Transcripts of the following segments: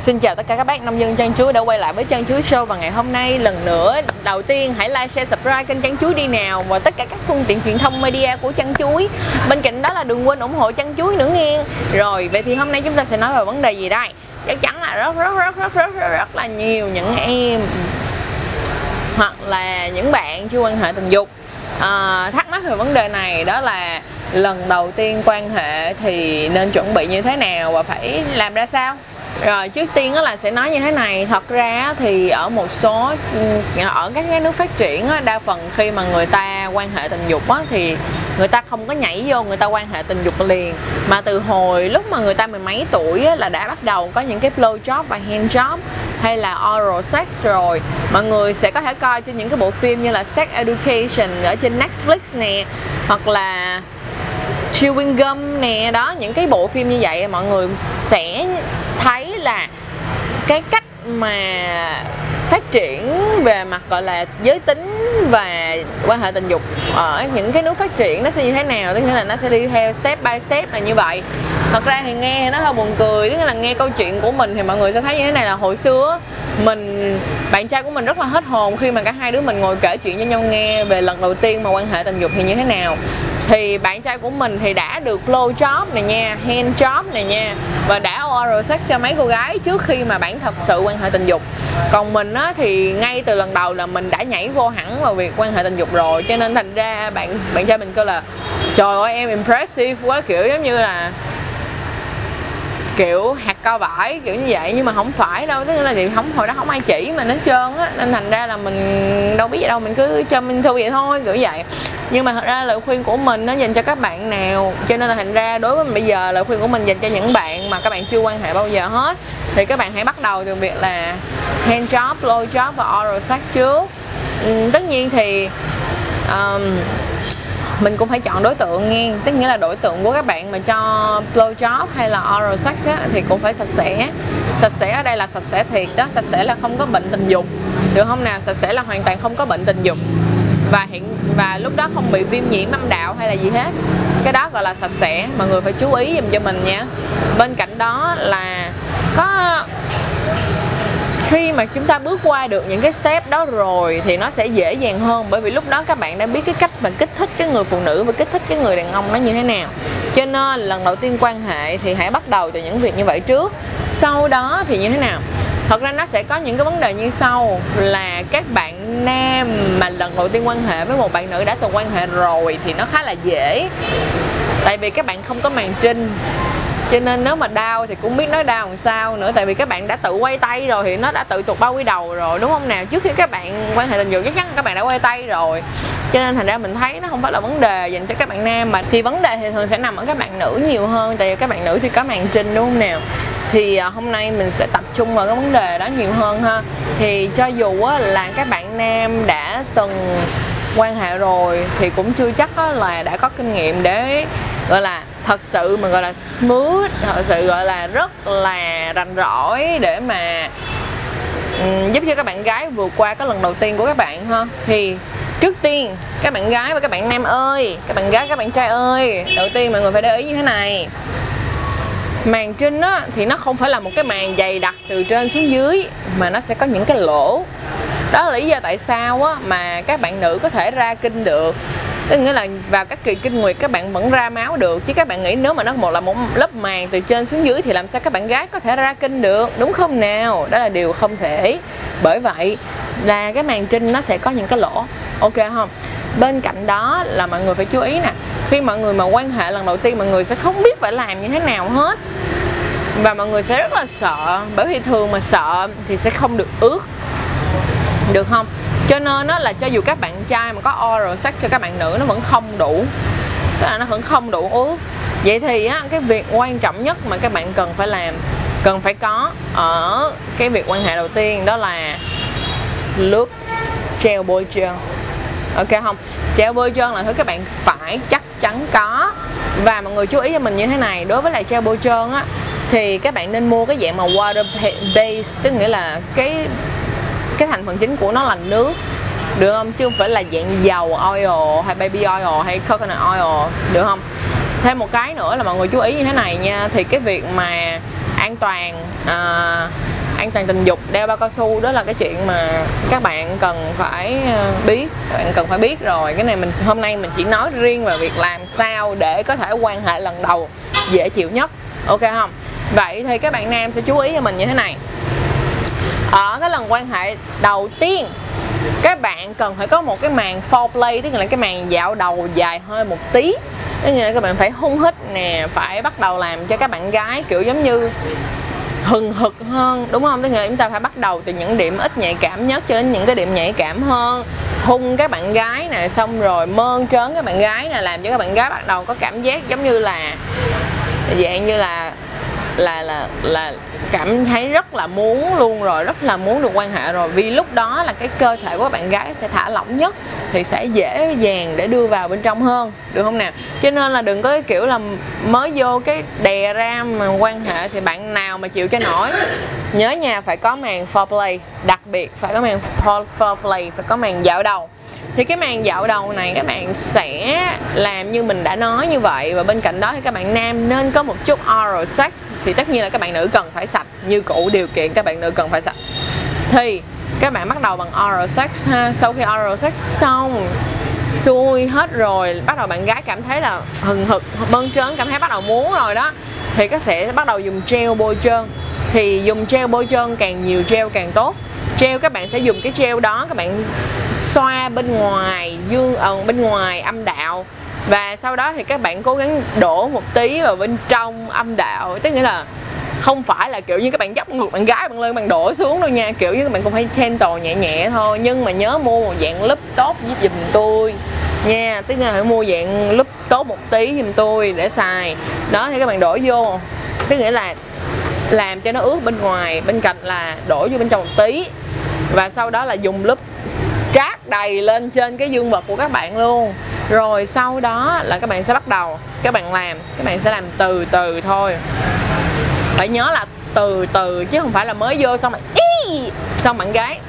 Xin chào tất cả các bác nông dân trang chuối đã quay lại với trang chuối show và ngày hôm nay lần nữa. Đầu tiên hãy like share subscribe kênh trang chuối đi nào và tất cả các phương tiện truyền thông media của trang chuối. Bên cạnh đó là đừng quên ủng hộ trang chuối nữa nghe. Rồi vậy thì hôm nay chúng ta sẽ nói về vấn đề gì đây? Chắc chắn là rất rất rất rất rất rất, rất là nhiều những em hoặc là những bạn chưa quan hệ tình dục. À, thắc mắc về vấn đề này đó là lần đầu tiên quan hệ thì nên chuẩn bị như thế nào và phải làm ra sao? Rồi, trước tiên là sẽ nói như thế này. Thật ra thì ở một số ừ, ở các cái nước phát triển đa phần khi mà người ta quan hệ tình dục thì người ta không có nhảy vô, người ta quan hệ tình dục liền. Mà từ hồi lúc mà người ta mười mấy tuổi là đã bắt đầu có những cái blow job và hand job hay là oral sex rồi. Mọi người sẽ có thể coi trên những cái bộ phim như là Sex Education ở trên Netflix nè, hoặc là chewing gum nè. Đó, những cái bộ phim như vậy, mọi người sẽ thấy là cái cách mà phát triển về mặt, gọi là, giới tính và quan hệ tình dục ở những cái nước phát triển nó sẽ như thế nào, tức nghĩa là nó sẽ đi theo step by step là như vậy. Thật ra thì nghe nó hơi buồn cười, tức là nghe câu chuyện của mình thì mọi người sẽ thấy như thế này là hồi xưa mình, bạn trai của mình rất là hết hồn khi mà cả hai đứa mình ngồi kể chuyện cho nhau nghe về lần đầu tiên mà quan hệ tình dục thì như thế nào thì bạn trai của mình thì đã được blow job này nha, hand job này nha, và đã oral sex cho mấy cô gái trước khi mà bạn thật sự quan hệ tình dục. Còn mình á thì ngay từ lần đầu là mình đã nhảy vô hẳn vào việc quan hệ tình dục rồi, cho nên thành ra bạn bạn trai mình kêu là, trời ơi, em impressive quá kiểu giống như là kiểu hạt cao vải kiểu như vậy nhưng mà không phải đâu tức là thì không hồi đó không ai chỉ mình hết trơn á nên thành ra là mình đâu biết gì đâu mình cứ cho mình thu vậy thôi kiểu vậy. Nhưng mà thật ra lời khuyên của mình nó dành cho các bạn nào cho nên là thành ra đối với mình bây giờ lời khuyên của mình dành cho những bạn mà các bạn chưa quan hệ bao giờ hết thì các bạn hãy bắt đầu từ việc là hand job, low job và oral sex trước. Ừ, tất nhiên thì um, mình cũng phải chọn đối tượng nghe tức nghĩa là đối tượng của các bạn mà cho blow job hay là oral sex á, thì cũng phải sạch sẽ. Sạch sẽ ở đây là sạch sẽ thiệt đó sạch sẽ là không có bệnh tình dục. Được không nào? Sạch sẽ là hoàn toàn không có bệnh tình dục. Và hiện và lúc đó không bị viêm nhiễm âm đạo hay là gì hết. Cái đó gọi là sạch sẽ mọi người phải chú ý dùm cho mình nha. Bên cạnh đó là có khi mà chúng ta bước qua được những cái step đó rồi thì nó sẽ dễ dàng hơn. Bởi vì lúc đó các bạn đã biết cái cách mà kích thích cái người phụ nữ và kích thích cái người đàn ông nó như thế nào. Cho nên lần đầu tiên quan hệ thì hãy bắt đầu từ những việc như vậy trước. Sau đó thì như thế nào? Thật ra nó sẽ có những cái vấn đề như sau, là các bạn nam mà lần đầu tiên quan hệ với một bạn nữ đã từng quan hệ rồi thì nó khá là dễ. Tại vì các bạn không có màn trinh cho nên nếu mà đau thì cũng biết nói đau làm sao nữa, tại vì các bạn đã tự quay tay rồi thì nó đã tự tuột bao quy đầu rồi, đúng không nào? Trước khi các bạn quan hệ tình dục chắc chắn các bạn đã quay tay rồi. Cho nên thành ra mình thấy nó không phải là vấn đề dành cho các bạn nam, mà thì vấn đề thì thường sẽ nằm ở các bạn nữ nhiều hơn, tại vì các bạn nữ thì có màn trinh đúng không nào? Thì à, hôm nay mình sẽ tập trung vào cái vấn đề đó nhiều hơn ha. Thì cho dù là các bạn nam đã từng quan hệ rồi thì cũng chưa chắc là đã có kinh nghiệm để, gọi là thật sự mà gọi là smooth thật sự gọi là rất là rành rỏi để mà um, giúp cho các bạn gái vượt qua cái lần đầu tiên của các bạn ha. Thì trước tiên các bạn gái và các bạn nam ơi các bạn gái các bạn trai ơi đầu tiên mọi người phải để ý như thế này. Màn trinh á thì nó không phải là một cái màn dày đặc từ trên xuống dưới mà nó sẽ có những cái lỗ. Đó là lý do tại sao á mà các bạn nữ có thể ra kinh được tức nghĩa là vào các kỳ kinh nguyệt các bạn vẫn ra máu được, chứ các bạn nghĩ nếu mà nó một là một lớp màng từ trên xuống dưới thì làm sao các bạn gái có thể ra kinh được, đúng không nào? Đó là điều không thể. Bởi vậy là cái màng trinh nó sẽ có những cái lỗ. Ok không? Bên cạnh đó là mọi người phải chú ý nè, khi mọi người mà quan hệ lần đầu tiên mọi người sẽ không biết phải làm như thế nào hết. Và mọi người sẽ rất là sợ, bởi vì thường mà sợ thì sẽ không được ướt được không? Cho nên nó là cho dù các bạn trai mà có oral sex cho các bạn nữ nó vẫn không đủ tức là nó vẫn không đủ ướt vậy thì á cái việc quan trọng nhất mà các bạn cần phải làm cần phải có ở cái việc quan hệ đầu tiên đó là lướt, treo bôi trơn ok không? Treo bôi trơn là thứ các bạn phải chắc chắn có. Và mọi người chú ý cho mình như thế này đối với lại treo bôi trơn á thì các bạn nên mua cái dạng mà water base tức nghĩa là cái cái thành phần chính của nó là nước. Được không? Chứ không phải là dạng dầu oil hay baby oil hay coconut oil được không? Thêm một cái nữa là mọi người chú ý như thế này nha thì cái việc mà an toàn à, an toàn tình dục đeo bao cao su đó là cái chuyện mà các bạn cần phải à, biết các bạn cần phải biết rồi. Cái này mình hôm nay mình chỉ nói riêng về việc làm sao để có thể quan hệ lần đầu dễ chịu nhất. Ok không? Vậy thì các bạn nam sẽ chú ý cho mình như thế này ở cái lần quan hệ đầu tiên, các bạn cần phải có một cái màn foreplay, tức là cái màn dạo đầu dài hơi một tí. Tức là các bạn phải hung hít nè, phải bắt đầu làm cho các bạn gái kiểu giống như hừng hực hơn, đúng không? Tức là chúng ta phải bắt đầu từ những điểm ít nhạy cảm nhất cho đến những cái điểm nhạy cảm hơn. Hung các bạn gái nè, xong rồi mơn trớn các bạn gái nè, làm cho các bạn gái bắt đầu có cảm giác giống như là dạng như là là là là cảm thấy rất là muốn luôn rồi, rất là muốn được quan hệ rồi. Vì lúc đó là cái cơ thể của bạn gái sẽ thả lỏng nhất thì sẽ dễ dàng để đưa vào bên trong hơn, được không nào? Cho nên là đừng có cái kiểu là mới vô cái đè ra mà quan hệ thì bạn nào mà chịu cho nổi. Nhớ nhà phải có màn foreplay, đặc biệt phải có màn foreplay, phải có màn dạo đầu thì cái màn dạo đầu này các bạn sẽ làm như mình đã nói như vậy và bên cạnh đó thì các bạn nam nên có một chút oral sex. Thì tất nhiên là các bạn nữ cần phải sạch như cũ, điều kiện các bạn nữ cần phải sạch. Thì các bạn bắt đầu bằng oral sex ha. Sau khi oral sex xong, xuôi hết rồi, bắt đầu bạn gái cảm thấy là hừng hực mơn trớn, cảm thấy bắt đầu muốn rồi đó, thì các sẽ bắt đầu dùng gel bôi trơn. Thì dùng gel bôi trơn càng nhiều gel càng tốt gel các bạn sẽ dùng cái gel đó, các bạn xoa bên ngoài dương ẩn bên ngoài âm đạo. Và sau đó thì các bạn cố gắng đổ một tí vào bên trong âm đạo. Tức nghĩa là không phải là kiểu như các bạn dốc ngược bạn gái bạn lên bạn đổ xuống đâu nha, kiểu như các bạn cũng phải gentle nhẹ nhẹ thôi. Nhưng mà nhớ mua một dạng lúp tốt với giùm tôi nha, tức là phải mua dạng lúp tốt một tí giùm tôi để xài. Đó, thì các bạn đổ vô. Tức nghĩa là làm cho nó ướt bên ngoài, bên cạnh là đổ vô bên trong một tí và sau đó là dùng lớp trát đầy lên trên cái dương vật của các bạn luôn. Rồi sau đó là các bạn sẽ bắt đầu, các bạn làm, các bạn sẽ làm từ từ thôi. Phải nhớ là từ từ chứ không phải là mới vô xong rồi ý, xong bạn gái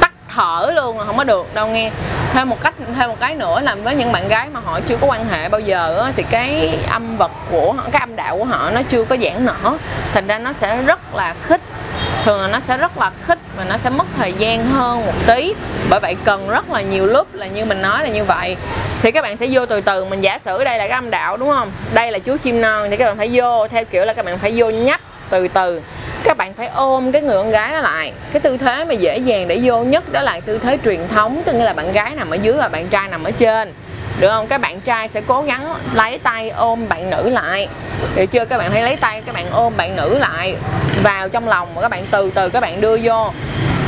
tắt thở luôn không có được đâu nghe. Thêm một cách, thêm một cái nữa là với những bạn gái mà họ chưa có quan hệ bao giờ thì cái âm vật của họ, cái âm đạo của họ nó chưa có giãn nở. Thành ra nó sẽ rất là khích thường là nó sẽ rất là khích và nó sẽ mất thời gian hơn một tí. Bởi vậy cần rất là nhiều lúc là như mình nói là như vậy. Thì các bạn sẽ vô từ từ, mình giả sử đây là cái âm đạo, đúng không? Đây là chú chim non, thì các bạn phải vô, theo kiểu là các bạn phải vô nhấp từ từ. Các bạn phải ôm cái người con gái đó lại. Cái tư thế mà dễ dàng để vô nhất đó là tư thế truyền thống tức nghĩa là bạn gái nằm ở dưới và bạn trai nằm ở trên được không? Các bạn trai sẽ cố gắng lấy tay ôm bạn nữ lại. Được chưa? Các bạn hãy lấy tay các bạn ôm bạn nữ lại vào trong lòng. Và các bạn từ từ các bạn đưa vô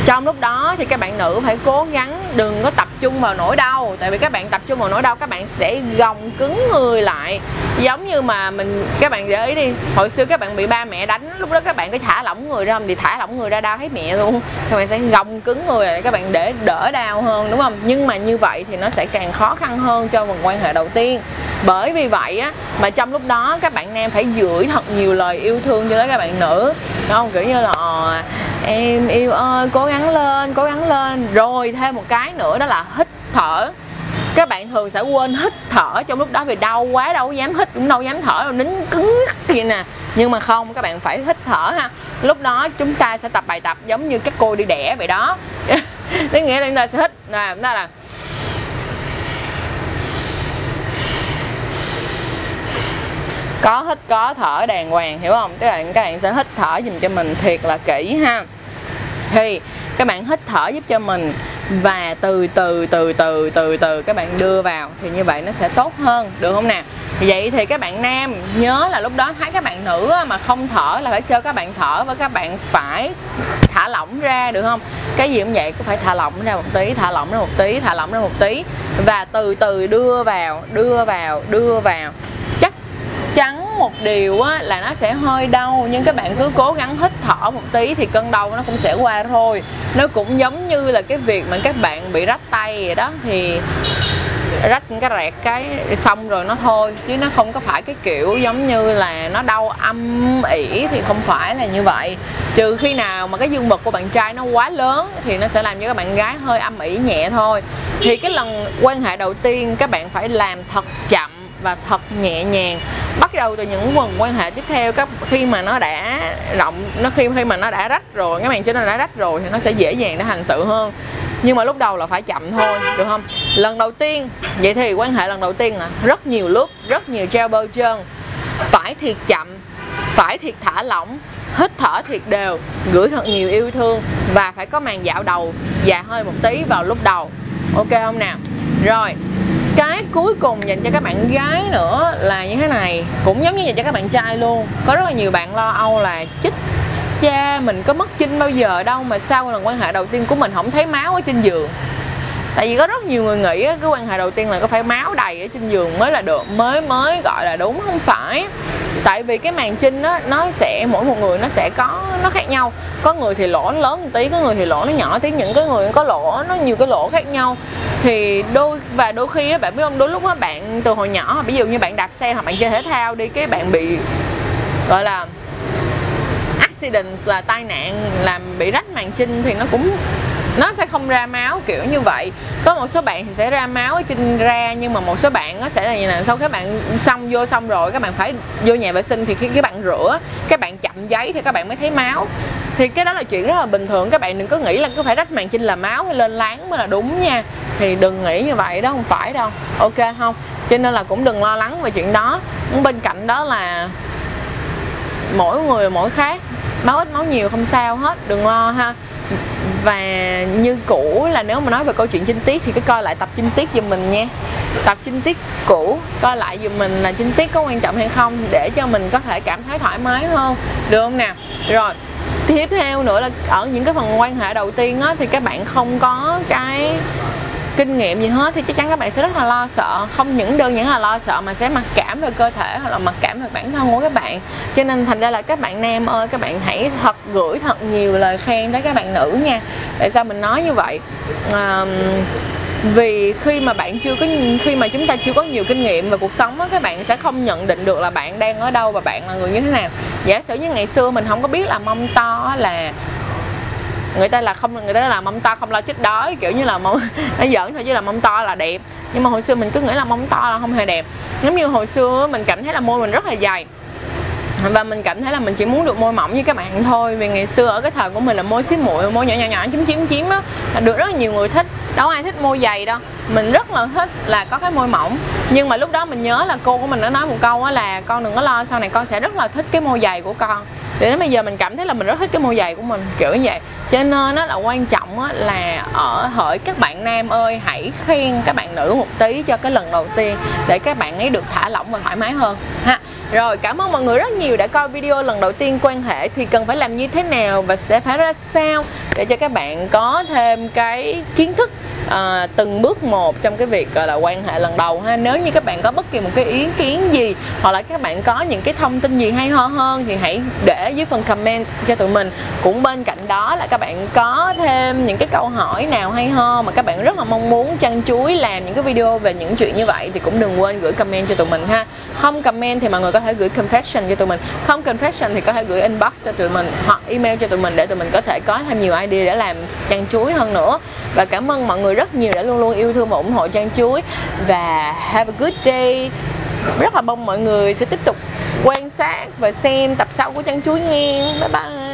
trong lúc đó thì các bạn nữ phải cố gắng đừng có tập trung vào nỗi đau. Tại vì các bạn tập trung vào nỗi đau, các bạn sẽ gồng cứng người lại. Giống như mà mình, các bạn để ý đi, hồi xưa các bạn bị ba mẹ đánh, lúc đó các bạn cứ thả lỏng người ra không thì thả lỏng người ra đau thấy mẹ luôn. Các bạn sẽ gồng cứng người lại, các bạn để đỡ đau hơn, đúng không? Nhưng mà như vậy thì nó sẽ càng khó khăn hơn cho phần quan hệ đầu tiên. Bởi vì vậy á, mà trong lúc đó các bạn nam phải gửi thật nhiều lời yêu thương cho tới các bạn nữ. Đúng không? Kiểu như là em yêu ơi, cố gắng lên, cố gắng lên. Rồi thêm một cái nữa đó là hít thở. Các bạn thường sẽ quên hít thở trong lúc đó vì đau quá, đâu dám hít, cũng đâu dám thở, đâu nín cứng ngắc vậy nè. Nhưng mà không, các bạn phải hít thở ha. Lúc đó chúng ta sẽ tập bài tập giống như các cô đi đẻ vậy đó. Tức nghĩa là chúng ta sẽ hít. Nè, chúng ta là có hít, có thở đàng hoàng, hiểu không? Tức là các bạn sẽ hít thở dùm cho mình thiệt là kỹ ha thì các bạn hít thở giúp cho mình và từ từ từ từ từ từ các bạn đưa vào thì như vậy nó sẽ tốt hơn, được không nào vậy thì các bạn nam, nhớ là lúc đó thấy các bạn nữ mà không thở là phải cho các bạn thở và các bạn phải thả lỏng ra, được không? Cái gì cũng vậy, cứ phải thả lỏng ra một tí, thả lỏng ra một tí, thả lỏng ra một tí và từ từ đưa vào đưa vào đưa vào điều á, là nó sẽ hơi đau nhưng các bạn cứ cố gắng hít thở một tí thì cơn đau nó cũng sẽ qua thôi. Nó cũng giống như là cái việc mà các bạn bị rách tay vậy đó thì rách cái rẹt cái xong rồi nó thôi chứ nó không có phải cái kiểu giống như là nó đau âm ỉ thì không phải là như vậy. Trừ khi nào mà cái dương vật của bạn trai nó quá lớn thì nó sẽ làm cho các bạn gái hơi âm ỉ nhẹ thôi. Thì cái lần quan hệ đầu tiên các bạn phải làm thật chậm và thật nhẹ nhàng. Bắt đầu từ những vòng quan hệ tiếp theo, các khi mà nó đã rộng, nó khi khi mà nó đã rách rồi cái màn chính nó đã rách rồi thì nó sẽ dễ dàng để hành sự hơn. Nhưng mà lúc đầu là phải chậm thôi, được không? Lần đầu tiên, vậy thì quan hệ lần đầu tiên là rất nhiều lúc, rất nhiều treo bơ trơn. Phải thiệt chậm, phải thiệt thả lỏng, hít thở thiệt đều, gửi thật nhiều yêu thương và phải có màn dạo đầu dài hơi một tí vào lúc đầu. Ok không nào? Rồi cái cuối cùng dành cho các bạn gái nữa là như thế này. Cũng giống như dành cho các bạn trai luôn. Có rất là nhiều bạn lo âu là, chích, cha mình có mất chinh bao giờ đâu mà sau lần quan hệ đầu tiên của mình không thấy máu ở trên giường. Tại vì có rất nhiều người nghĩ cái quan hệ đầu tiên là có phải máu đầy ở trên giường mới là được, mới mới gọi là đúng, không phải. Tại vì cái màn trinh đó nó sẽ, mỗi một người nó sẽ có, nó khác nhau. Có người thì lỗ nó lớn một tí, có người thì lỗ nó nhỏ tí. Những cái người có lỗ, nó nhiều cái lỗ khác nhau thì đôi, và đôi khi á, bạn biết không, đôi lúc á, bạn từ hồi nhỏ, ví dụ như bạn đạp xe hoặc bạn chơi thể thao đi, cái bạn bị, gọi là accident là tai nạn, làm bị rách màng chinh thì nó cũng nó sẽ không ra máu, kiểu như vậy. Có một số bạn thì sẽ ra máu ở trên ra, nhưng mà một số bạn nó sẽ là như này sau các bạn xong, vô xong rồi, các bạn phải vô nhà vệ sinh thì khi các bạn rửa, các bạn chậm giấy thì các bạn mới thấy máu. Thì cái đó là chuyện rất là bình thường, các bạn đừng có nghĩ là cứ phải rách màn trinh là máu hay lên láng mới là đúng nha. Thì đừng nghĩ như vậy đó, không phải đâu. Ok không? Cho nên là cũng đừng lo lắng về chuyện đó. Bên cạnh đó là mỗi người mỗi khác, máu ít, máu nhiều không sao hết, đừng lo ha và như cũ là nếu mà nói về câu chuyện chinh tiết thì cứ coi lại tập chinh tiết giùm mình nha. Tập chinh tiết cũ, coi lại giùm mình là chinh tiết có quan trọng hay không để cho mình có thể cảm thấy thoải mái hơn được không nào? Rồi, tiếp theo nữa là ở những cái phần quan hệ đầu tiên á thì các bạn không có cái kinh nghiệm gì hết thì chắc chắn các bạn sẽ rất là lo sợ. Không những đơn giản là lo sợ mà sẽ mặc cảm về cơ thể hoặc là mặc cảm về bản thân của các bạn. Cho nên thành ra là các bạn nam ơi các bạn hãy thật gửi thật nhiều lời khen tới các bạn nữ nha. Tại sao mình nói như vậy? À, vì khi mà bạn chưa có khi mà chúng ta chưa có nhiều kinh nghiệm về cuộc sống á các bạn sẽ không nhận định được là bạn đang ở đâu và bạn là người như thế nào. Giả sử như ngày xưa mình không có biết là mông to là người ta là không, người ta là mông to không lo chết đói, kiểu như là mông nó giỡn thôi chứ là mông to là đẹp. Nhưng mà hồi xưa mình cứ nghĩ là mông to là không hề đẹp. Giống như hồi xưa mình cảm thấy là môi mình rất là dày. Và mình cảm thấy là mình chỉ muốn được môi mỏng như các bạn thôi. Vì ngày xưa ở cái thời của mình là môi xí muội, môi nhỏ nhỏ nhỏ chiếm chiếm chiếm á, là được rất là nhiều người thích. Đâu ai thích môi dày đâu. Mình rất là thích là có cái môi mỏng. Nhưng mà lúc đó mình nhớ là cô của mình đã nói một câu á là, con đừng có lo, sau này con sẽ rất là thích cái môi dày của con để đến bây giờ mình cảm thấy là mình rất thích cái môi giày của mình, kiểu như vậy. Cho nên nó là quan trọng là ở hỡi các bạn nam ơi, hãy khen các bạn nữ một tí cho cái lần đầu tiên để các bạn ấy được thả lỏng và thoải mái hơn, ha. Rồi, cảm ơn mọi người rất nhiều đã coi video lần đầu tiên quan hệ thì cần phải làm như thế nào và sẽ phải ra sao để cho các bạn có thêm cái kiến thức à, từng bước một trong cái việc gọi là quan hệ lần đầu ha. Nếu như các bạn có bất kỳ một cái ý kiến gì hoặc là các bạn có những cái thông tin gì hay ho hơn thì hãy để dưới phần comment cho tụi mình. Cũng bên cạnh đó là các bạn có thêm những cái câu hỏi nào hay ho mà các bạn rất là mong muốn chăn chuối làm những cái video về những chuyện như vậy thì cũng đừng quên gửi comment cho tụi mình ha. Không comment thì mọi người có thể gửi confession cho tụi mình. Không confession thì có thể gửi inbox cho tụi mình hoặc email cho tụi mình để tụi mình có thể có thêm nhiều idea để làm chăn chuối hơn nữa. Và cảm ơn mọi người rất nhiều đã luôn luôn yêu thương và ủng hộ chăn chuối. Và have a good day. Rất là mong mọi người sẽ tiếp tục quan sát và xem tập sau của chăn chuối nghe bye bye.